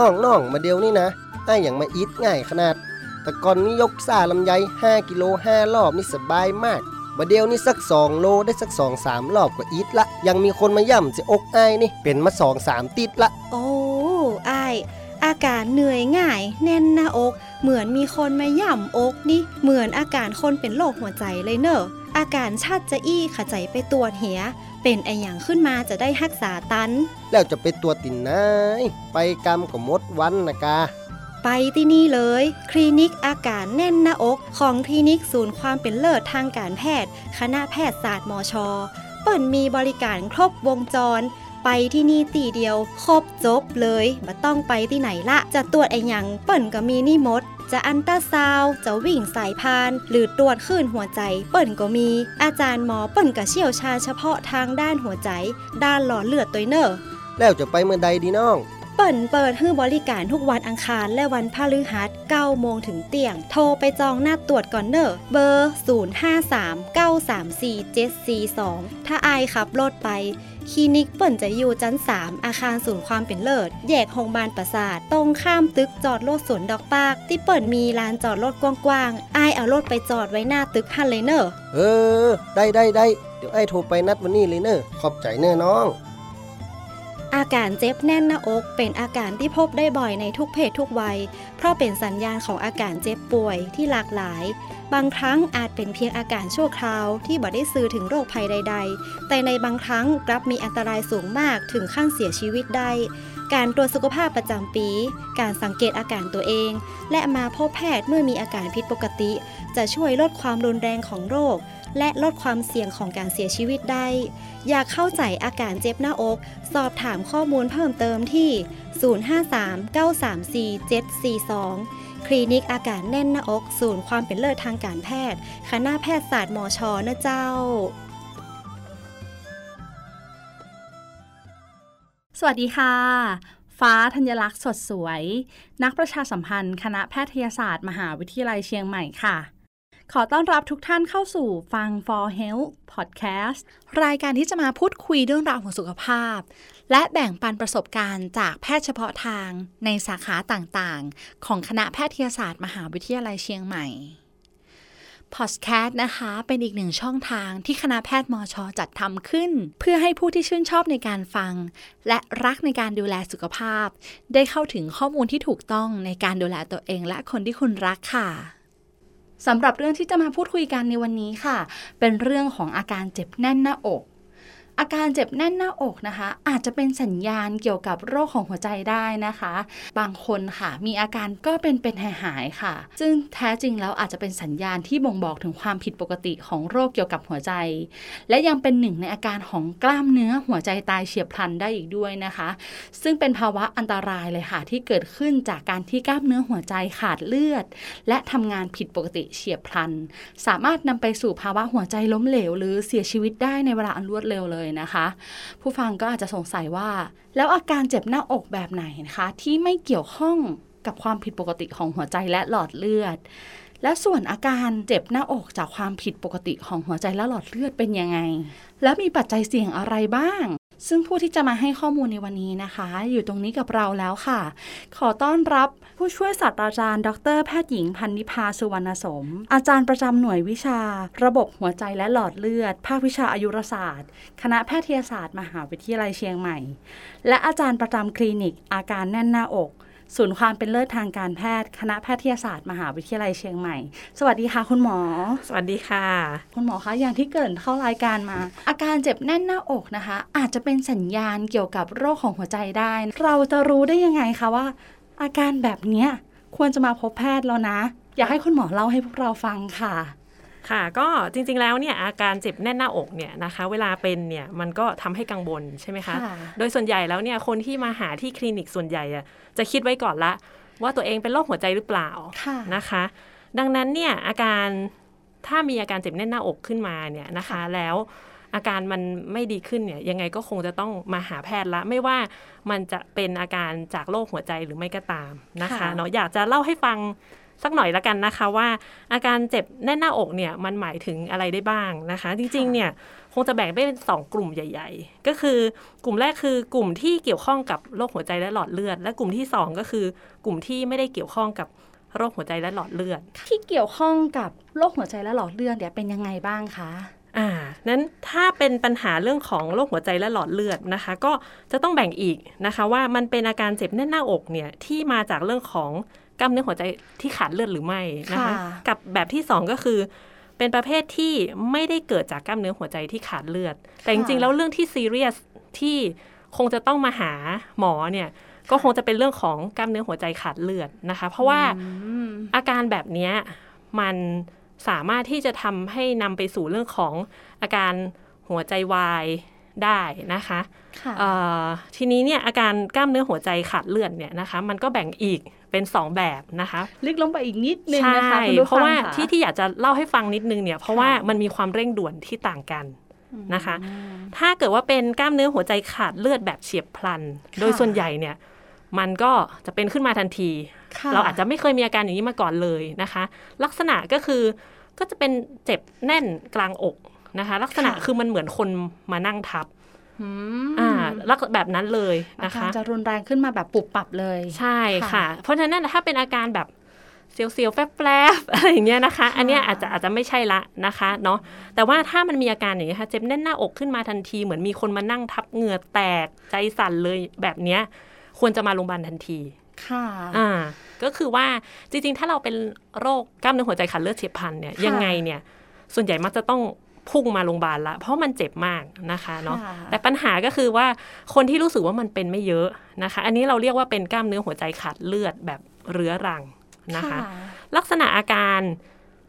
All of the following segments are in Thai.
น้องน้องมาเดียวนี่นะไอ้อย่างมาอีทง่ายขนาด แต่ก่อนนี้ยกซาลำไย5กิโล5รอบนี่สบายมากมาเดียวนี่สัก 2 โลได้สัก 2 3 รอบก็อีทละ ยังมีคนมาย่ำจะอกไอ้นี่เป็นมา 2 3 ติดละ โอ้ไอายอาการเหนื่อยง่าย แน่นหน้าอก เหมือนมีคนมาย่ำอกนี่เหมือนอาการคนเป็นโรคหัวใจเลยเนอะ อาการชัดจะอี้ขใจไปตรวจเหีย เป็นไออย่างขึ้นมาจะได้รักษาตัน แล้วจะไปตัวตินนายไปกรรมก็หมดวันนะกาไปที่นี่เลย คลินิกอาการแน่นหน้าอก ของคลินิกศูนย์ความเป็นเลิศทางการแพทย์ คณะแพทยศาสตร์มชเปิ่นมีบริการครบวงจร ไปที่นี่ตีเดียว ครบจบเลยมาต้องไปที่ไหนละ จะตรวจไอหยังเปิ่นก็มีนี่หมด จะอันตราซาวด์จะวิ่งสายพาน หรือตรวจคลื่นหัวใจ เปิ่นก็มี อาจารย์หมอเปิ่นก็เชี่ยวชาญเฉพาะทางด้านหัวใจ ด้านหลอดเลือดตัวเนอร์แล้วจะไปเมื่อใดดีน้อง เปิ่นเปิดให้บริการทุกวันอังคารและวันพฤหัส9โมงถึงเตียง โทรไปจองหน้าตรวจก่อนเนอะเบอร์ 0539347442 ถ้าอายขับรถไป คลินิกเปิ่นจะอยู่ชั้น 3 อาคารศูนย์ความเป็นเลิศ แยกโรงพยาบาลประสาท ตรงข้ามตึกจอดรถสวนดอกปาก ที่เปิ่นมีลานจอดรถกว้างๆ ไอเอารถไปจอดไว้หน้าตึกฮันเลยเนอะเออ ได้ได้ได้เดี๋ยวไอ้โทรไปนัดวันนี้เลยเนอะขอบใจเนอะน้อง อาการเจ็บแน่นหน้าอก เป็นอาการที่พบได้บ่อยในทุกเพศทุกวัย เพราะเป็นสัญญาณของอาการเจ็บป่วยที่หลากหลาย บางครั้งอาจเป็นเพียงอาการชั่วคราวที่บ่ได้สื่อถึงโรคภัยใด ๆ แต่ในบางครั้งกลับมีอันตรายสูงมากถึงขั้นเสียชีวิตได้ การตรวจสุขภาพประจำปี การสังเกตอาการตัวเอง และมาพบแพทย์เมื่อมีอาการผิดปกติ จะช่วยลดความรุนแรงของโรค และลดความเสี่ยงของการเสียชีวิตได้ อยากเข้าใจอาการเจ็บหน้าอก สอบถามข้อมูลเพิ่มเติมที่ 053-934-742 คลินิกอาการแน่นหน้าอก ศูนย์ความเป็นเลิศทางการแพทย์ คณะแพทยศาสตร์มชนะเจ้า สวัสดีค่ะ ฟ้าธัญลักษณ์สดสวย นักประชาสัมพันธ์ คณะแพทยศาสตร์ มหาวิทยาลัยเชียงใหม่ค่ะ ขอต้อนรับทุกท่านเข้าสู่ฟัง for health podcast รายการที่จะมาพูดคุยเรื่องราวของสุขภาพ และแบ่งปันประสบการณ์จากแพทย์เฉพาะทางในสาขาต่างๆ ของคณะแพทยศาสตร์ มหาวิทยาลัยเชียงใหม่ พอดแคสต์นะคะ เป็นอีกหนึ่งช่องทางที่คณะแพทย์มอชอจัดทำขึ้น เพื่อให้ผู้ที่ชื่นชอบในการฟัง และรักในการดูแลสุขภาพ ได้เข้าถึงข้อมูลที่ถูกต้องในการดูแลตัวเองและคนที่คุณรักค่ะสำหรับเรื่องที่จะมาพูดคุยกันในวันนี้ค่ะ เป็นเรื่องของอาการเจ็บแน่นหน้าอก อาการเจ็บแน่นหน้าอกนะคะ อาจจะเป็นสัญญาณเกี่ยวกับโรคของหัวใจได้นะคะ บางคนค่ะมีอาการก็เป็นเป็นหายหายค่ะ ซึ่งแท้จริงแล้วอาจจะเป็นสัญญาณที่บ่งบอกถึงความผิดปกติของโรคเกี่ยวกับหัวใจ และยังเป็นหนึ่งในอาการของกล้ามเนื้อหัวใจตายเฉียบพลันได้อีกด้วยนะคะ ซึ่งเป็นภาวะอันตรายเลยค่ะที่เกิดขึ้นจากการที่กล้ามเนื้อหัวใจขาดเลือด และทำงานผิดปกติเฉียบพลัน สามารถนำไปสู่ภาวะหัวใจล้มเหลว หรือเสียชีวิตได้ในเวลาอันรวดเร็วเลยนะคะ ผู้ฟังก็อาจจะสงสัยว่า แล้วอาการเจ็บหน้าอกแบบไหนนะคะ ที่ไม่เกี่ยวข้องกับความผิดปกติของหัวใจและหลอดเลือด และส่วนอาการเจ็บหน้าอกจากความผิดปกติของหัวใจและหลอดเลือดเป็นยังไง แล้วมีปัจจัยเสี่ยงอะไรบ้าง ซึ่งผู้ที่จะมาให้ข้อมูลในวันนี้นะคะ อยู่ตรงนี้กับเราแล้วค่ะ ขอต้อนรับผู้ช่วยศาสตราจารย์ ดร แพทย์หญิงพันนิพาสุวรรณสม อาจารย์ประจำหน่วยวิชา ระบบหัวใจและหลอดเลือด ภาควิชาอายุรศาสตร์ คณะแพทยศาสตร์ มหาวิทยาลัยเชียงใหม่ และอาจารย์ประจำคลินิก อาการแน่นหน้าอก ศูนย์ความเป็นเลิศทางการแพทย์ คณะแพทยศาสตร์มหาวิทยาลัยเชียงใหม่ สวัสดีค่ะ คุณหมอ สวัสดีค่ะ คุณหมอคะอย่างที่เกริ่นเข้ารายการมา อาการเจ็บแน่นหน้าอกนะคะ อาจจะเป็นสัญญาณเกี่ยวกับโรคของหัวใจได้ เราจะรู้ได้ยังไงคะว่า อาการแบบเนี้ยควรจะมาพบแพทย์แล้วนะ อยากให้คุณหมอเล่าให้พวกเราฟังค่ะ ค่ะก็จริงๆแล้วเนี่ยอาการเจ็บแน่นหน้าอกเนี่ยนะคะเวลาเป็นเนี่ยมันก็ทำให้กังวลใช่ไหมคะค่ะโดยส่วนใหญ่แล้วเนี่ยคนที่มาหาที่คลินิกส่วนใหญ่อะจะคิดไว้ก่อนละ ว่าตัวเองเป็นโรคหัวใจหรือเปล่าค่ะนะคะ ดังนั้นเนี่ยอาการถ้ามีอาการเจ็บแน่นหน้าอกขึ้นมาเนี่ยนะคะแล้วอาการมันไม่ดีขึ้นเนี่ยยังไงก็คงจะต้องมาหาแพทย์ละ ไม่ว่ามันจะเป็นอาการจากโรคหัวใจหรือไม่ก็ตามนะคะค่ะเนาะอยากจะเล่าให้ฟัง สักหน่อยละกันนะคะว่า อาการเจ็บแน่นหน้าอกเนี่ยมันหมายถึงอะไรได้บ้างนะคะ จริงๆเนี่ยคงจะแบ่งเป็นสองกลุ่มใหญ่ ๆ ก็คือกลุ่มแรกคือกลุ่มที่เกี่ยวข้องกับโรคหัวใจและหลอดเลือด และกลุ่มที่สองก็คือกลุ่มที่ไม่ได้เกี่ยวข้องกับโรคหัวใจและหลอดเลือด ที่เกี่ยวข้องกับโรคหัวใจและหลอดเลือดเนี่ยเป็นยังไงบ้างคะอ่านั้นถ้าเป็นปัญหาเรื่องของโรคหัวใจและหลอดเลือดนะคะ ก็จะต้องแบ่งอีกนะคะว่ามันเป็นอาการเจ็บแน่นหน้าอกเนี่ยที่มาจากเรื่องของ กล้ามเนื้อหัวใจที่ขาดเลือดหรือไม่นะคะค่ะกับแบบที่สองก็คือ เป็นประเภทที่ไม่ได้เกิดจากกล้ามเนื้อหัวใจที่ขาดเลือด แต่จริงๆแล้วเรื่องที่ซีเรียสที่คงจะต้องมาหาหมอเนี่ยก็คงจะเป็นเรื่องของกล้ามเนื้อหัวใจขาดเลือดนะคะ เพราะว่าอาการแบบเนี้ยมันสามารถที่จะทำให้นำไปสู่เรื่องของอาการหัวใจวายได้นะคะค่ะเอ่อทีนี้เนี่ยอาการกล้ามเนื้อหัวใจขาดเลือดเนี่ยนะคะ มันก็แบ่งอีก เป็น 2 แบบนะคะลึกลงไปอีกนิดนึงใช่นะคะคุณผู้เพราะฟังว่าค่ที่ที่อยากจะเล่าให้ฟังนิดนึงเนี่ยเพราะค่ะว่ามันมีความเร่งด่วนที่ต่างกันนะคะ ถ้าเกิดว่าเป็นกล้ามเนื้อหัวใจขาดเลือดแบบเฉียบพลัน โดยส่วนใหญ่เนี่ยมันก็จะเป็นขึ้นมาทันทีค่ะเราอาจจะไม่เคยมีอาการอย่างนี้มาก่อนเลยนะคะ ลักษณะก็คือก็จะเป็นเจ็บแน่นกลางอกนะคะ ลักษณะค่ะคือมันเหมือนคนมานั่งทับ อืมอ่าลักษณะแบบนั้นเลยอานะการคะจะรุนแรงขึ้นมาแบบปุบปับเลย ใช่ค่ะค่ะเพราะฉะนั้นถ้าเป็นอาการแบบเสียวๆแฟบๆอะไรอย่างเงี้ยนะคะ อันเนี้ยอาจจะอาจจะไม่ใช่ละนะคะเนาะแต่ว่าถ้ามันมีอาการอย่างเงี้ยค่ะเจ็บแน่นหน้าอกขึ้นมาทันที เหมือนมีคนมานั่งทับเหงื่อแตกใจสั่นเลยแบบเนี้ยควรจะมาโรงพยาบาลทันทีค่ะอ่าก็คือว่าจริงๆ ถ้าเราเป็นโรคกล้ามเนื้อหัวใจขาดเลือดเฉียบพลันเนี่ยค่ะยังไงเนี่ยส่วนใหญ่มักจะต้อง พุ่งมาโรงพยาบาลละเพราะมันเจ็บมากนะคะเนาะค่ะแต่ปัญหาก็คือว่าคนที่รู้สึกว่ามันเป็นไม่เยอะนะคะ อันนี้เราเรียกว่าเป็นกล้ามเนื้อหัวใจขาดเลือดแบบเรื้อรังนะคะ ลักษณะอาการ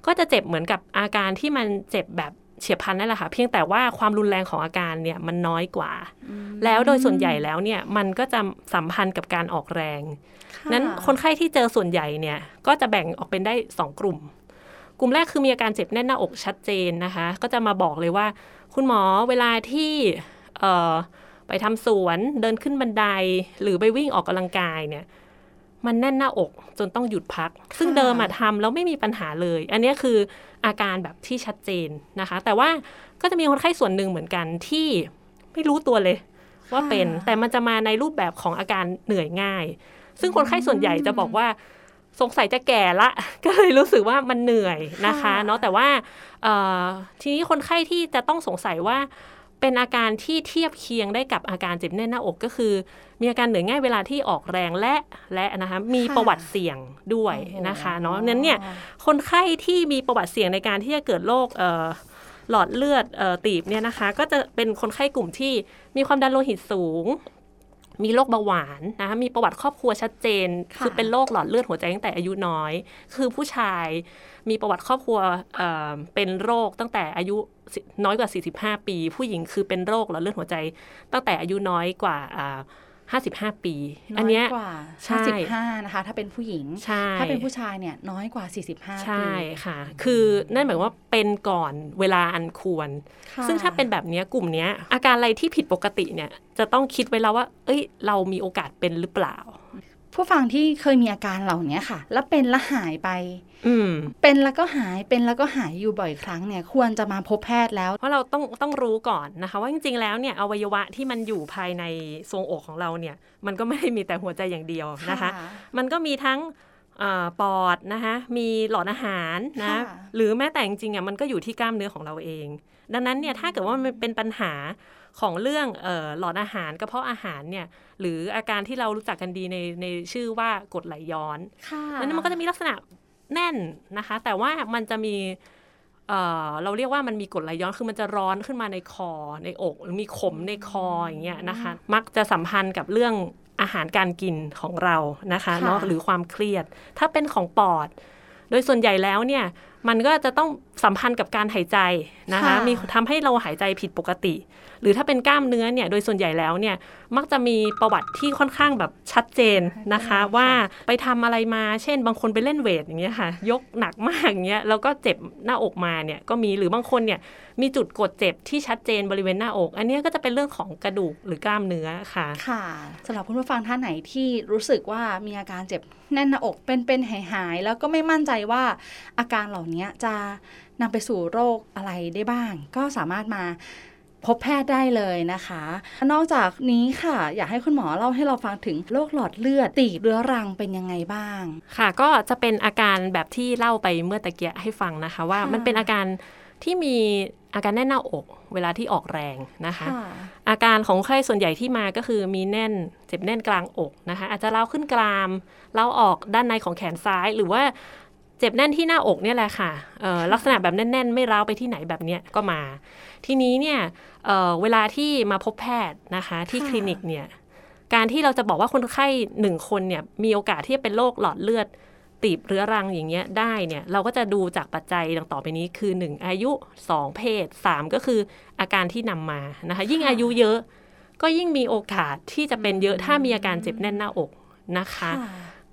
ก็จะเจ็บเหมือนกับอาการที่มันเจ็บแบบเฉียบพลันนั่นแหละค่ะเพียงแต่ว่าความรุนแรงของอาการเนี่ยมันน้อยกว่า แล้วโดยส่วนใหญ่แล้วเนี่ยมันก็จะสัมพันธ์กับการออกแรง นั้นคนไข้ที่เจอส่วนใหญ่เนี่ยก็จะแบ่งออกเป็นได้ 2 กลุ่ม กลุ่มแรกคือมีอาการเจ็บแน่นหน้าอกชัดเจนนะคะ ก็จะมาบอกเลยว่า คุณหมอเวลาที่ไปทำสวนเดินขึ้นบันได หรือไปวิ่งออกกำลังกายเนี่ยมันแน่นหน้าอกจนต้องหยุดพัก ซึ่งเดิมอะทำแล้วไม่มีปัญหาเลย อันนี้คืออาการแบบที่ชัดเจนนะคะ แต่ว่าก็จะมีคนไข้ส่วนหนึ่งเหมือนกันที่ไม่รู้ตัวเลย ว่าเป็นแต่มันจะมาในรูปแบบของอาการเหนื่อยง่าย ซึ่งคนไข้ส่วนใหญ่จะบอกว่า สงสัยจะแก่ละ ก็เลยรู้สึกว่ามันเหนื่อยนะคะค่ะเนาะแต่ว่าเอ่อทีนี้คนไข้ที่จะต้องสงสัยว่าเป็นอาการที่เทียบเคียงได้กับอาการเจ็บแน่นหน้าอกก็คือ มีอาการเหนื่อยง่ายเวลาที่ออกแรงและและนะคะมีประวัติเสี่ยงด้วยนะคะเนาะนั้นเนี่ยคนไข้ที่มีประวัติเสี่ยงในการที่จะเกิดโรคเอ่อหลอดเลือดเอ่อตีบเนี่ยนะคะ ก็จะเป็นคนไข้กลุ่มที่มีความดันโลหิตสูง มีโรคเบาหวานนะคะมีประวัติครอบครัวชัดเจนค่ะคือเป็นโรคหลอดเลือดหัวใจตั้งแต่อายุน้อย คือผู้ชายมีประวัติครอบครัวเอ่อเป็นโรคตั้งแต่อายุสิน้อยกว่า 45 ปี ผู้หญิงคือเป็นโรคหลอดเลือดหัวใจ ตั้งแต่อายุน้อยกว่าอ่า 55 ปี อันเนี้ยน้อยกว่าใช่55นะคะ ถ้าเป็นผู้หญิงใช่ถ้าเป็นผู้ชายเนี่ยน้อยกว่า 45ใช่ปีค่ะ คือนั่นหมายว่าเป็นก่อนเวลาอันควรค่ะซึ่งถ้าเป็นแบบเนี้ยกลุ่มเนี้ยอาการอะไรที่ผิดปกติเนี่ยจะต้องคิดไว้แล้วว่า เอ้ย เรามีโอกาสเป็นหรือเปล่า ผู้ฟังที่เคยมีอาการเหล่านี้ค่ะ แล้วเป็นแล้วหายไปอืมเป็นแล้วก็หายเป็นแล้วก็หายอยู่บ่อยครั้งเนี่ย ควรจะมาพบแพทย์แล้ว เพราะเราต้องต้องรู้ก่อนนะคะ ว่าจริงๆแล้วเนี่ยอวัยวะที่มันอยู่ภายในทรวงอกของเราเนี่ย มันก็ไม่ได้มีแต่หัวใจอย่างเดียวนะคะค่ะมันก็มีทั้งเออปอดนะคะมีหลอดอาหารนะค่ะหรือแม้แต่จริงๆอะมันก็อยู่ที่กล้ามเนื้อของเราเอง ดังนั้นเนี่ยถ้าเกิดว่ามันเป็นปัญหา ของเรื่องเออหลอดอาหารกระเพาะอาหารเนี่ยหรืออาการที่เรารู้จักกันดีในในชื่อว่ากรดไหลย้อนค่ะนั้นมันก็จะมีลักษณะแน่นนะคะ แต่ว่ามันจะมีเอ่อเราเรียกว่ามันมีกรดไหลย้อนคือมันจะร้อนขึ้นมาในคอในอกหรือมีขมในคออย่างเงี้ยนะคะ มักจะสัมพันธ์กับเรื่องอาหารการกินของเรานะคะค่ะเนาะหรือความเครียด ถ้าเป็นของปอด โดยส่วนใหญ่แล้วเนี่ย มันก็จะต้องสัมพันธ์กับการหายใจนะคะค่ะมีทำให้เราหายใจผิดปกติ หรือถ้าเป็นกล้ามเนื้อเนี่ยโดยส่วนใหญ่แล้วเนี่ยมักจะมีประวัติที่ค่อนข้างแบบชัดเจนนะคะ ว่าไปทำอะไรมาเช่น บางคนไปเล่นเวทอย่างเงี้ยค่ะ ยกหนักมากอย่างเงี้ยแล้วก็เจ็บหน้าอกมาเนี่ยก็มีหรือบางคนเนี่ยมีจุดกดเจ็บที่ชัดเจนบริเวณหน้าอก อันเนี้ยก็จะเป็นเรื่องของกระดูกหรือกล้ามเนื้อค่ะค่ะสำหรับคุณผู้ฟังท่านไหนที่รู้สึกว่ามีอาการเจ็บแน่นหน้าอกเป็นๆหายหายๆแล้วก็ไม่มั่นใจว่าอาการเหล่านี้จะนำไปสู่โรคอะไรได้บ้าง ก็สามารถมาพบแพทย์ได้เลยนะคะ นอกจากนี้ค่ะ อยากให้คุณหมอเล่าให้เราฟังถึงโรคหลอดเลือดตีบเรื้อรังเป็นยังไงบ้าง ค่ะ ก็จะเป็นอาการแบบที่เล่าไปเมื่อตะเกียให้ฟังนะคะ ว่าค่ะมันเป็นอาการที่มีอาการแน่นหน้าอกเวลาที่ออกแรงนะคะค่ะอาการของไข้ส่วนใหญ่ที่มาก็คือมีแน่นเจ็บแน่นกลางอกนะคะ อาจจะเล้าขึ้นกรามเล้าออกด้านในของแขนซ้ายหรือว่า เจ็บแน่นที่หน้าอกเนี่ยแหละค่ะเอ่อลักษณะแบบแน่น ๆ ไม่ร้าวไปที่ไหนแบบเนี้ยก็มา ทีนี้เนี่ยเอ่อเวลาที่มาพบแพทย์นะคะที่ค่ะคลินิกเนี่ยการที่เราจะบอกว่าคนไข้หนึ่งคนเนี่ยมีโอกาสที่จะเป็นโรคหลอดเลือดตีบเรื้อรังอย่างเงี้ยได้เนี่ยเราก็จะดูจากปัจจัยดังต่อไปนี้คือ 1 อายุ 2 เพศ 3 ก็คืออาการที่นำมานะคะยิ่งอายุเยอะ ก็ยิ่งมีโอกาสที่จะเป็นเยอะถ้ามีอาการเจ็บแน่นหน้าอกนะคะ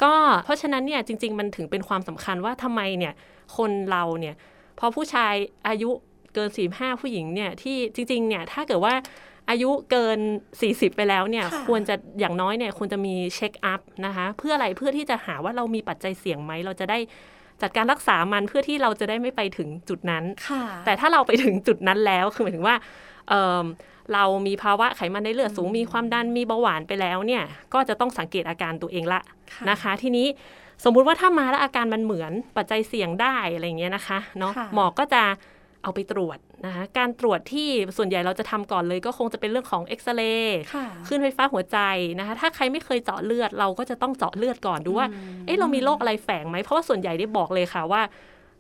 ก็เพราะฉะนั้นเนี่ยจริง ๆ มันถึงเป็นความสำคัญว่าทำไมเนี่ยคนเราเนี่ยพอผู้ชายอายุเกิน 45 ผู้หญิงเนี่ยที่จริงๆเนี่ยถ้าเกิดว่าอายุเกิน 40 ไปแล้วเนี่ยค่ะควรจะอย่างน้อยเนี่ยควรจะมีเช็คอัพนะคะเพื่ออะไรเพื่อที่จะหาว่าเรามีปัจจัยเสี่ยงไหมเราจะได้จัดการรักษามันเพื่อที่เราจะได้ไม่ไปถึงจุดนั้นค่ะแต่ถ้าเราไปถึงจุดนั้นแล้วคือหมายถึงว่า เอิ่มเรามีภาวะไขมันในเลือดสูงมีความดันมีเบาหวานไปแล้วเนี่ย ก็จะต้องสังเกตอาการตัวเองละค่ะนะคะ ทีนี้สมมุติว่าถ้ามาแล้วอาการมันเหมือนปัจจัยเสี่ยงได้อะไรอย่างเงี้ยนะคะเนาะค่ะหมอก็จะเอาไปตรวจนะคะการตรวจที่ส่วนใหญ่เราจะทำก่อนเลยก็คงจะเป็นเรื่องของเอ็กซเรย์ค่ะขึ้นไฟฟ้าหัวใจนะคะ ถ้าใครไม่เคยเจาะเลือดเราก็จะต้องเจาะเลือดก่อนดูว่า เอ๊ะเรามีโรคอะไรแฝงไหมเพราะว่าส่วนใหญ่ได้บอกเลยค่ะว่า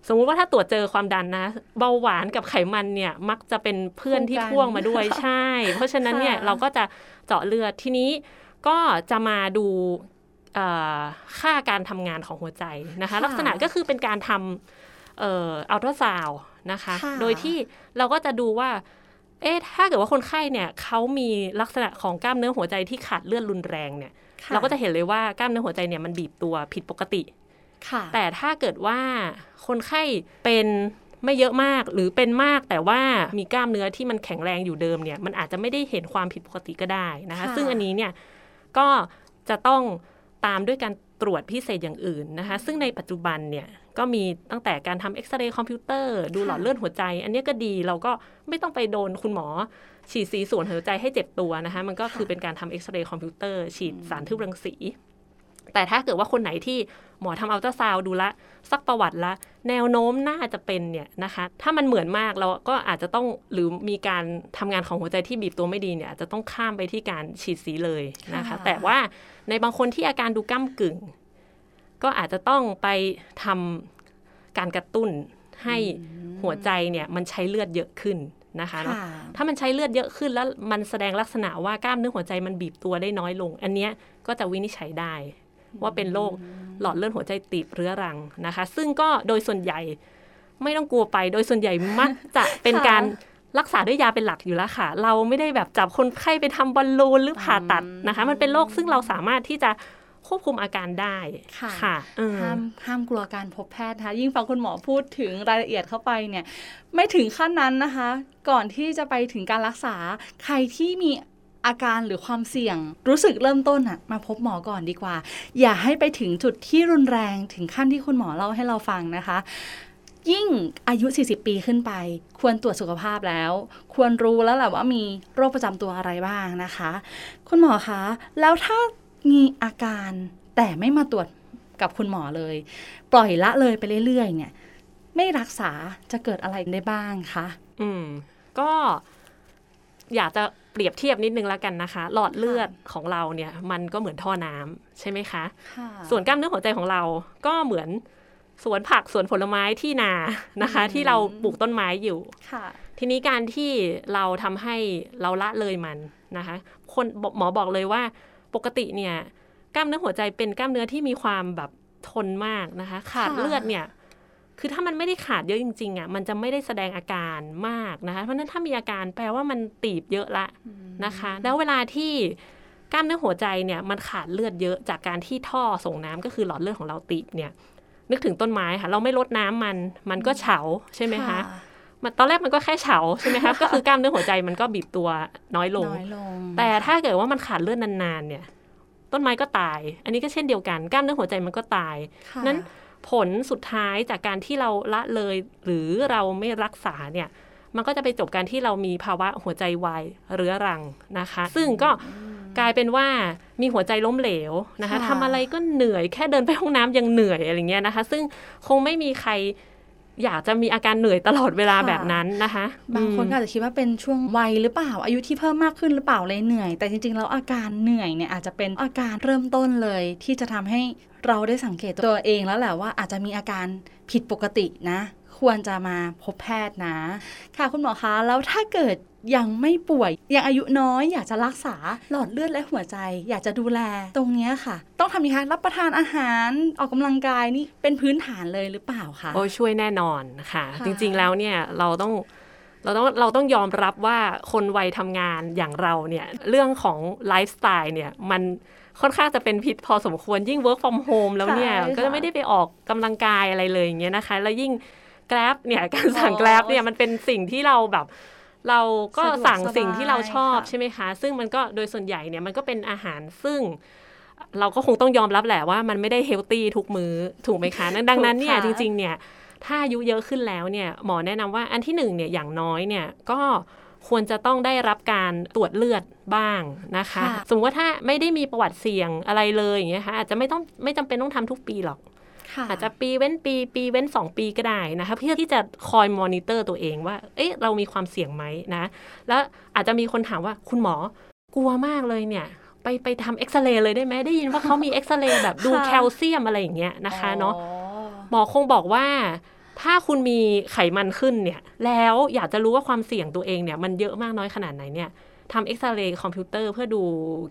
สมมุติว่าถ้าตรวจเจอความดันนะ เบาหวานกับไขมันเนี่ยมักจะเป็นเพื่อนที่คู่กันพ่วงมาด้วยใช่ เพราะฉะนั้นเนี่ยค่ะเราก็จะเจาะเลือดทีนี้ก็จะมาดูเอ่อค่าการทำงานของหัวใจนะคะ ลักษณะก็คือเป็นการทำเอ่ออัลตราซาวนะคะค่ะโดยที่เราก็จะดูว่าเอ๊ะถ้าเกิดว่าคนไข้เนี่ยเขามีลักษณะของกล้ามเนื้อหัวใจที่ขาดเลือดรุนแรงเนี่ยค่เราก็จะเห็นเลยว่ากล้ามเนื้อหัวใจเนี่ยมันบีบตัวผิดปกติค่ะ แต่ถ้าเกิดว่าคนไข้เป็นไม่เยอะมากหรือเป็นมากแต่ว่ามีกล้ามเนื้อที่มันแข็งแรงอยู่เดิมเนี่ย มันอาจจะไม่ได้เห็นความผิดปกติก็ได้นะคะค่ะซึ่งอันนี้เนี่ยก็จะต้องตามด้วยการตรวจพิเศษอย่างอื่นนะคะ ซึ่งในปัจจุบันเนี่ยก็มีตั้งแต่การทำเอ็กซเรย์คอมพิวเตอร์ดูหลอดเลือดหัวใจ อันนี้ก็ดีเราก็ไม่ต้องไปโดนคุณหมอ ฉีดสีสวนหัวใจให้เจ็บตัวนะคะ มันก็คือเป็นการทำเอ็กซเรย์คอมพิวเตอร์ฉีดสารทึบรังสี แต่ถ้าเกิดว่าคนไหนที่หมอทำอัลตราซาวด์ดูละซักประวัติละ แนวโน้มน่าจะเป็นเนี่ยนะคะ ถ้ามันเหมือนมากเราก็อาจจะต้องหรือมีการทำงานของหัวใจที่บีบตัวไม่ดีเนี่ยอาจจะต้องข้ามไปที่การฉีดสีเลยนะคะค่ะแต่ว่าในบางคนที่อาการดูก้ากึ่ง ก็อาจจะต้องไปทำการกระตุ้นให้หัวใจเนี่ยมันใช้เลือดเยอะขึ้นนะคะเนาะค่ะถ้ามันใช้เลือดเยอะขึ้นแล้วมันแสดงลักษณะว่ากล้ามเนื้อหัวใจมันบีบตัวได้น้อยลง อันเนี้ยก็จะวินิจฉัยได้ ว่าเป็นโรคหลอดเลือดหัวใจตีบเรื้อรังนะคะ ซึ่งก็โดยส่วนใหญ่ไม่ต้องกลัวไป โดยส่วนใหญ่มักจะเป็นค่ะการรักษาด้วยยาเป็นหลักอยู่แล้วค่ะ เราไม่ได้แบบจับคนไข้ไปทำบอลลูนหรือผ่าตัดนะคะ มันเป็นโรคซึ่งเราสามารถที่จะควบคุมอาการได้ค่ะค่ะเออห้ามห้ามกลัวการพบแพทย์นะคะยิ่งฟังคุณหมอพูดถึงรายละเอียดเข้าไปเนี่ย ไม่ถึงขั้นนั้นนะคะ ก่อนที่จะไปถึงการรักษาใครที่มี อาการหรือความเสี่ยงรู้สึกเริ่มต้นอะมาพบหมอก่อนดีกว่า อย่าให้ไปถึงจุดที่รุนแรงถึงขั้นที่คุณหมอเล่าให้เราฟังนะคะ ยิ่งอายุ 40 ปีขึ้นไป ควรตรวจสุขภาพแล้ว ควรรู้แล้วแหละว่ามีโรคประจำตัวอะไรบ้างนะคะ คุณหมอคะ แล้วถ้ามีอาการแต่ไม่มาตรวจกับคุณหมอเลย ปล่อยละเลยไปเรื่อยๆ เนี่ย ไม่รักษาจะเกิดอะไรได้บ้างคะอืมก็อยากจะ เปรียบเทียบนิดนึงแล้วกันนะคะ หลอดเลือดของเราเนี่ยมันก็เหมือนท่อน้ำใช่ไหมคะ ส่วนกล้ามเนื้อหัวใจของเราก็เหมือนสวนผักสวนผลไม้ที่นานะคะอืมที่เราปลูกต้นไม้อยู่ค่ะทีนี้การที่เราทำให้เราละเลยมันนะคะ คนหมอบอกเลยว่าปกติเนี่ยกล้ามเนื้อหัวใจเป็นกล้ามเนื้อที่มีความแบบทนมากนะคะ ขาดค่ะเลือดเนี่ย คือถ้ามันไม่ได้ขาดเยอะจริงๆอะมันจะไม่ได้แสดงอาการมากนะคะเพราะฉะนั้นถ้ามีอาการแปลว่ามันตีบเยอะละนะคะ แล้วเวลาที่กล้ามเนื้อหัวใจเนี่ยมันขาดเลือดเยอะจากการที่ท่อส่งน้ำก็คือหลอดเลือดของเราตีบเนี่ยนึกถึงต้นไม้ค่ะ เราไม่ลดน้ำมันมันก็เฉาใช่ไหมคะมันตอนแรกมันก็แค่เฉาใช่ไหมคะก็คือกล้ามเนื้อหัวใจมันก็บีบตัวน้อยลงน้อยลง แต่ถ้าเกิดว่ามันขาดเลือดนานๆเนี่ย ต้นไม้ก็ตาย อันนี้ก็เช่นเดียวกันกล้ามเนื้อหัวใจมันก็ตายค่ะนั้น ผลสุดท้ายจากการที่เราละเลย หรือเราไม่รักษาเนี่ยมันก็จะไปจบการที่เรามีภาวะหัวใจวายเรื้อรังนะคะ ซึ่งก็กลายเป็นว่ามีหัวใจล้มเหลวนะคะค่ะทำอะไรก็เหนื่อยแค่เดินไปห้องน้ำยังเหนื่อยอะไรเงี้ยนะคะ ซึ่งคงไม่มีใคร อยากจะมีอาการเหนื่อยตลอดเวลาแบบนั้นนะคะ บางคนอืมก็อาจจะคิดว่าเป็นช่วงวัยหรือเปล่า อายุที่เพิ่มมากขึ้นหรือเปล่าเลยเหนื่อย แต่จริงๆแล้วอาการเหนื่อยเนี่ยอาจจะเป็นอาการเริ่มต้นเลย ที่จะทำให้เราได้สังเกตตัวเองแล้วแหละว่าอาจจะมีอาการผิดปกตินะ ควรจะมาพบแพทย์นะ ค่ะคุณหมอคะแล้วถ้าเกิดยังไม่ป่วย ยังอายุน้อยอยากจะรักษาหลอดเลือดและหัวใจ อยากจะดูแลตรงเนี้ยค่ะ ต้องทำยังไงคะรับประทานอาหารออกกำลังกายนี่เป็นพื้นฐานเลยหรือเปล่าคะโอ้ช่วยแน่นอนค่ะค่ะ จริงๆแล้วเนี่ยเราต้องเราต้องเราต้องยอมรับว่าคนวัยทำงานอย่างเราเนี่ยเรื่องของไลฟ์สไตล์เนี่ยมันค่อนข้างจะเป็นพิษพอสมควรยิ่ง work from home แล้วเนี่ยใช่ค่ะก็จะไม่ได้ไปออกกำลังกายอะไรเลยอย่างเงี้ยนะคะ แล้วยิ่ง Grab เนี่ยการสั่ง Grab เนี่ยมันเป็นสิ่งที่เราแบบ เราก็สั่งสิ่งที่เราชอบสะดวกสบายค่ะใช่ไหมคะ ซึ่งมันก็โดยส่วนใหญ่เนี่ยมันก็เป็นอาหารซึ่งเราก็คงต้องยอมรับแหละว่ามันไม่ได้เฮลตี้ทุกมื้อถูกไหมคะ ดังนั้นเนี่ยจริง ๆ เนี่ย ถ้าอายุเยอะขึ้นแล้วเนี่ยหมอแนะนำว่าอันที่หนึ่งเนี่ยอย่างน้อยเนี่ยก็ควรจะต้องได้รับการตรวจเลือดบ้างนะคะค่ะสมมติว่าถ้าไม่ได้มีประวัติเสี่ยงอะไรเลยอย่างเงี้ยค่ะอาจจะไม่ต้องไม่จำเป็นต้องทำทุกปีหรอกค่ะ อาจจะปีเว้นปี ปีเว้น 2 ปีก็ได้นะคะเพื่อที่จะคอยมอนิเตอร์ตัวเองว่า เอ๊ะเรามีความเสี่ยงไหมนะ แล้วอาจจะมีคนถามว่าคุณหมอกลัวมากเลยเนี่ยไปไปทำเอ็กซเรย์เลยได้ไหมได้ยินว่าเขามีเอ็กซเรย์แบบดูค่าแคลเซียมอะไรอย่างเงี้ยนะคะเนาะอ๋อหมอคงบอกว่าถ้าคุณมีไขมันขึ้นเนี่ยแล้วอยากจะรู้ว่าความเสี่ยงตัวเองเนี่ยมันเยอะมากน้อยขนาดไหนเนี่ยทำเอ็กซเรย์คอมพิวเตอร์เพื่อดู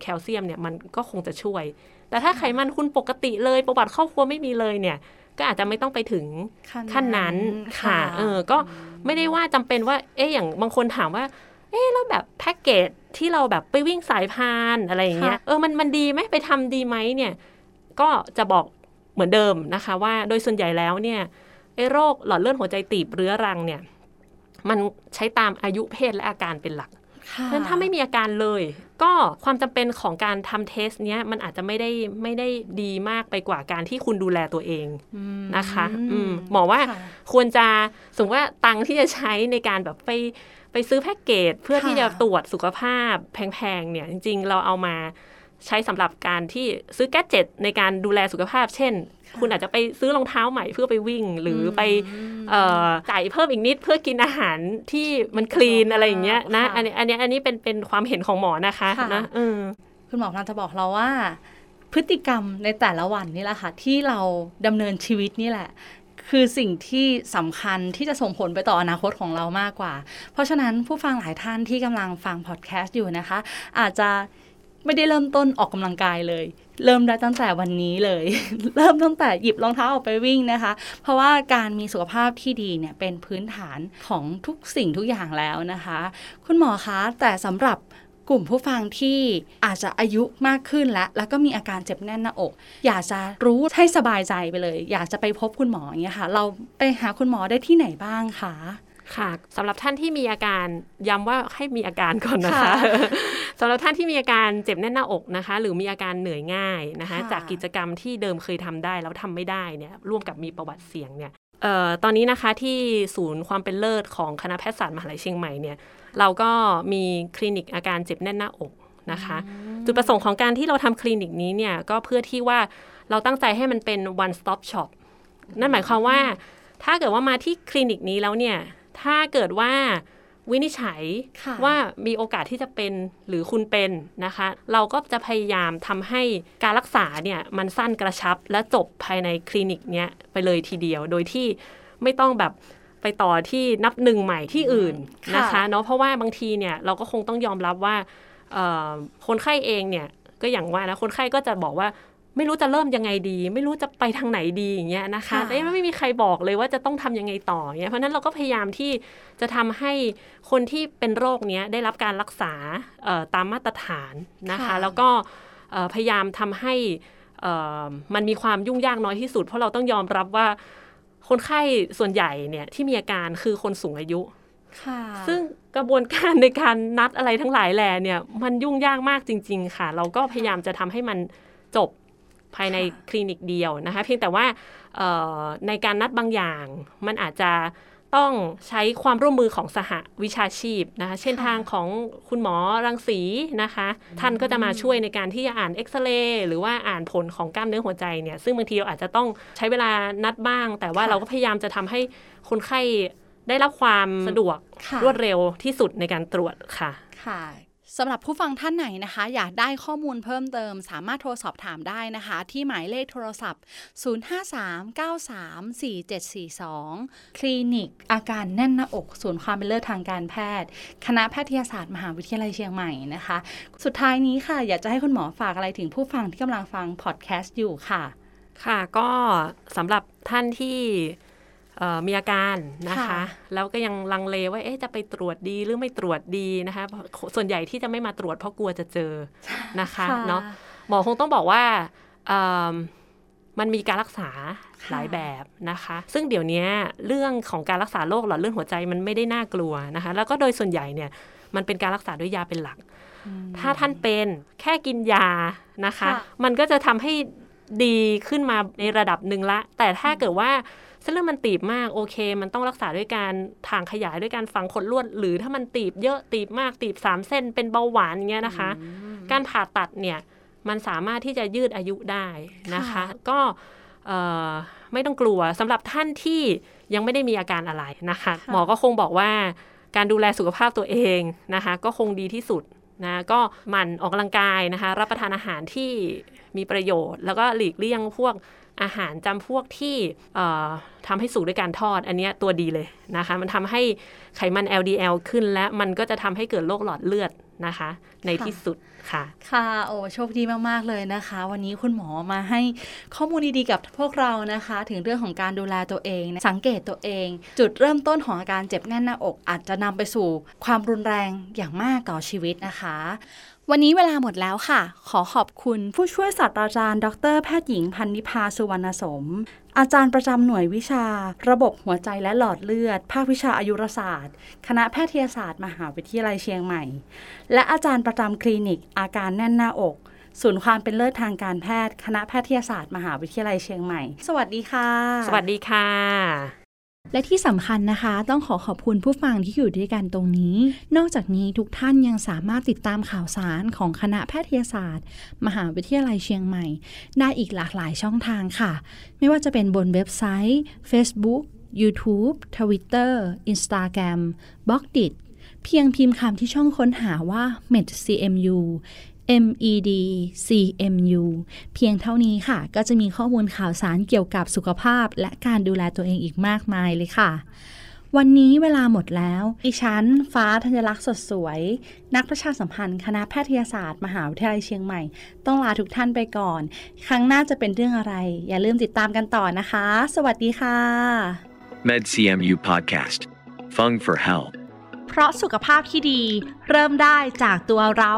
แคลเซียมเนี่ยมันก็คงจะช่วย แต่ถ้าไขมันคุณปกติเลยประวัติครอบครัวไม่มีเลยเนี่ย ก็อาจจะไม่ต้องไปถึงขั้นขั้นนั้นนั้นค่ะค่ะเออก็ไม่ได้ว่าจำเป็นว่า เอ๊ะอย่างบางคนถามว่า เอ๊ะแล้วแบบแพ็กเกจที่เราแบบไปวิ่งสายพานอะไรอย่างเงี้ยเออมันมันดีไหมไปทำดีไหมเนี่ย ก็จะบอกเหมือนเดิมนะคะ ว่าโดยส่วนใหญ่แล้วเนี่ยไอ้โรคหลอดเลือดหัวใจตีบเรื้อรังเนี่ย มันใช้ตามอายุเพศและอาการเป็นหลักค่ะ เพราะฉะนั้นถ้าไม่มีอาการเลย ก็ความจำเป็นของการทำเทสเนี้ยมันอาจจะไม่ได้ไม่ได้ดีมากไปกว่าการที่คุณดูแลตัวเองอืมนะคะอืมหมอว่าค่ะควรจะสมมติว่าตังค์ที่จะใช้ในการแบบไปไปซื้อแพ็กเกจเพื่อค่ะที่จะตรวจสุขภาพแพงๆเนี่ยจริง ๆ เราเอามา ใช้สำหรับการที่ซื้อแกดเจ็ตในการดูแลสุขภาพ เช่น คุณอาจจะไปซื้อรองเท้าใหม่เพื่อไปวิ่ง หรือไปเอ่อจ่ายเพิ่มอีกนิดเพื่อกินอาหารที่มันคลีนอะไรอย่างเงี้ยนะค่ะอันนี้อันนี้อันนี้เป็นเป็นความเห็นของหมอนะคะค่ะนะเออคุณหมอกำลังจะบอกเราว่า พฤติกรรมในแต่ละวันนี่แหละค่ะ ที่เราดำเนินชีวิตนี่แหละคือสิ่งที่สำคัญที่จะส่งผลไปต่ออนาคตของเรามากกว่า เพราะฉะนั้นผู้ฟังหลายท่านที่กำลังฟังพอดแคสต์อยู่นะคะ อาจจะ ไม่ได้เริ่มต้นออกกำลังกายเลย เริ่มได้ตั้งแต่วันนี้เลย เริ่มตั้งแต่หยิบรองเท้าออกไปวิ่งนะคะ เพราะว่าการมีสุขภาพที่ดีเนี่ยเป็นพื้นฐานของทุกสิ่งทุกอย่างแล้วนะคะ คุณหมอคะ แต่สำหรับกลุ่มผู้ฟังที่อาจจะอายุมากขึ้นแล้ว แล้วก็มีอาการเจ็บแน่นหน้าอก อยากจะรู้ให้สบายใจไปเลย อยากจะไปพบคุณหมออย่างเงี้ยค่ะ เราไปหาคุณหมอได้ที่ไหนบ้างคะ ค่ะสำหรับท่านที่มีอาการย้ำว่าให้มีอาการก่อนนะคะค่ะสำหรับท่านที่มีอาการเจ็บแน่นหน้าอกนะคะ หรือมีอาการเหนื่อยง่ายนะคะค่ะจากกิจกรรมที่เดิมเคยทำได้แล้วทำไม่ได้เนี่ยร่วมกับมีประวัติเสี่ยงเนี่ยเอ่อตอนนี้นะคะที่ศูนย์ความเป็นเลิศของคณะแพทยศาสตร์มหาลัยเชียงใหม่เนี่ยเราก็มีคลินิกอาการเจ็บแน่นหน้าอกนะคะ จุดประสงค์ของการที่เราทำคลินิกนี้เนี่ยก็เพื่อที่ว่าเราตั้งใจให้มันเป็น one stop shop นั่นหมายความว่าถ้าเกิดว่ามาที่คลินิกนี้แล้วเนี่ย ถ้าเกิดว่าวินิจฉัยค่ะว่ามีโอกาสที่จะเป็นหรือคุณเป็นนะคะ เราก็จะพยายามทำให้การรักษาเนี่ยมันสั้นกระชับและจบภายในคลินิกเนี้ยไปเลยทีเดียว โดยที่ไม่ต้องแบบไปต่อที่นับหนึ่งใหม่ที่อื่นนะคะค่ะเนาะเพราะว่าบางทีเนี่ยเราก็คงต้องยอมรับว่าเอ่อคนไข้เองเนี่ยก็อย่างว่านะคนไข้ก็จะบอกว่า ไม่รู้จะเริ่มยังไงดี ไม่รู้จะไปทางไหนดีอย่างเงี้ยนะคะแต่ไม่มีใครบอกเลยว่าจะต้องทำยังไงต่อเงี้ยเพราะนั้นเราก็พยายามที่จะทำให้คนที่เป็นโรคเนี้ยได้รับการรักษาตามมาตรฐานนะคะ แล้วก็พยายามทำให้มันมีความยุ่งยากน้อยที่สุด เพราะเราต้องยอมรับว่าคนไข้ส่วนใหญ่เนี่ยที่มีอาการคือคนสูงอายุซึ่งกระบวนการในการนัดอะไรทั้งหลายแหล่เนี่ย มันยุ่งยากมากจริง ๆ ค่ะ เราก็พยายามจะทำให้มันจบ ภายในคลินิกเดียวนะคะ เพียงแต่ว่าในการนัดบางอย่างมันอาจจะต้องใช้ความร่วมมือของสหวิชาชีพนะคะ เช่นทางของคุณหมอรังสีนะคะ ท่านก็จะมาช่วยในการที่จะอ่านเอ็กซเรย์หรือว่าอ่านผลของกล้ามเนื้อหัวใจเนี่ย ซึ่งบางทีเราอาจจะต้องใช้เวลานัดบ้าง แต่ว่าเราก็พยายามจะทำให้คนไข้ได้รับความสะดวกรวดเร็วที่สุดในการตรวจค่ะ ค่ะ สำหรับผู้ฟังท่านไหนนะคะ อยากได้ข้อมูลเพิ่มเติม สามารถโทรสอบถามได้นะคะ ที่หมายเลขโทรศัพท์ 053934742 คลินิก อาการแน่นหน้าอก ศูนย์ความเป็นเลิศทางการแพทย์ คณะแพทยศาสตร์มหาวิทยาลัยเชียงใหม่นะคะ สุดท้ายนี้ค่ะ อยากจะให้คุณหมอฝากอะไรถึงผู้ฟังที่กำลังฟังพอดแคสต์อยู่ค่ะ ค่ะก็สำหรับท่านที่ มีอาการนะคะ แล้วก็ยังลังเลว่าเอ๊ะจะไปตรวจดีหรือไม่ตรวจดีนะคะ ส่วนใหญ่ที่จะไม่มาตรวจเพราะกลัวจะเจอนะคะเนาะหมอคงต้องบอกว่ามันมีการรักษาหลายแบบนะคะ ซึ่งเดี๋ยวนี้เรื่องของการรักษาโรคหลอดเลือดหัวใจมันไม่ได้น่ากลัวนะคะ แล้วก็โดยส่วนใหญ่เนี่ยมันเป็นการรักษาด้วยยาเป็นหลัก ถ้าท่านเป็นแค่กินยานะคะ มันก็จะทำให้ดีขึ้นมาในระดับหนึ่งละ แต่ถ้าเกิดว่า เส้นเลือดมันตีบมากโอเค มันต้องรักษาด้วยการทางขยายด้วยการฝังขดลวด หรือถ้ามันตีบเยอะตีบมากตีบสามเส้นเป็นเบาหวานเงี้ยนะคะ การผ่าตัดเนี่ยมันสามารถที่จะยืดอายุได้นะคะ ก็ไม่ต้องกลัวสำหรับท่านที่ยังไม่ได้มีอาการอะไรนะคะหมอก็คงบอกว่าการดูแลสุขภาพตัวเองนะคะ ก็คงดีที่สุดนะก็หมั่นออกกำลังกายนะคะ รับประทานอาหารที่มีประโยชน์ แล้วก็หลีกเลี่ยงพวก อาหารจำพวกที่ทำให้สุกด้วยการทอด อันนี้ตัวดีเลยนะคะ มันทำให้ไขมัน LDL ขึ้นและมันก็จะทำให้เกิดโรคหลอดเลือดนะคะ ในที่สุดค่ะ ค่ะ โอ้ โชคดีมาก ๆ เลยนะคะ วันนี้คุณหมอมาให้ข้อมูลดี ๆ กับพวกเรานะคะ ถึงเรื่องของการดูแลตัวเอง สังเกตตัวเอง จุดเริ่มต้นของอาการเจ็บแน่นหน้าอก อาจจะนำไปสู่ความรุนแรงอย่างมากต่อชีวิตนะคะ วันนี้เวลาหมดแล้วค่ะ ขอขอบคุณผู้ช่วยศาสตราจารย์ ดร แพทย์หญิงพันนิพาสุวรรณสม อาจารย์ประจำหน่วยวิชา ระบบหัวใจและหลอดเลือด ภาควิชาอายุรศาสตร์ คณะแพทยศาสตร์ มหาวิทยาลัยเชียงใหม่ และอาจารย์ประจำคลินิก อาการแน่นหน้าอก ศูนย์ความเป็นเลิศทางการแพทย์ คณะแพทยศาสตร์ มหาวิทยาลัยเชียงใหม่ สวัสดีค่ะ สวัสดีค่ะ และที่สำคัญนะคะ ต้องขอขอบคุณผู้ฟังที่อยู่ด้วยกันตรงนี้ นอกจากนี้ทุกท่านยังสามารถติดตามข่าวสารของคณะแพทยศาสตร์ มหาวิทยาลัยเชียงใหม่ ได้อีกหลากหลายช่องทางค่ะ ไม่ว่าจะเป็นบนเว็บไซต์ Facebook YouTube Twitter Instagram b l o g d i t เพียงพิมพ์คำที่ช่องค้นหาว่า medcmu MED CMU เพียงเท่านี้ค่ะ ก็จะมีข้อมูลข่าวสารเกี่ยวกับสุขภาพ และการดูแลตัวเองอีกมากมายเลยค่ะ วันนี้เวลาหมดแล้วดิฉันฟ้าธัญลักษณ์สดสวย นักประชาสัมพันธ์ คณะแพทยศาสตร์ มหาวิทยาลัยเชียงใหม่ ต้องลาทุกท่านไปก่อน ครั้งหน้าจะเป็นเรื่องอะไร อย่าลืมติดตามกันต่อนะคะ สวัสดีค่ะ MedCMU Podcast Fung for Health เพราะสุขภาพที่ดี เริ่มได้จากตัวเรา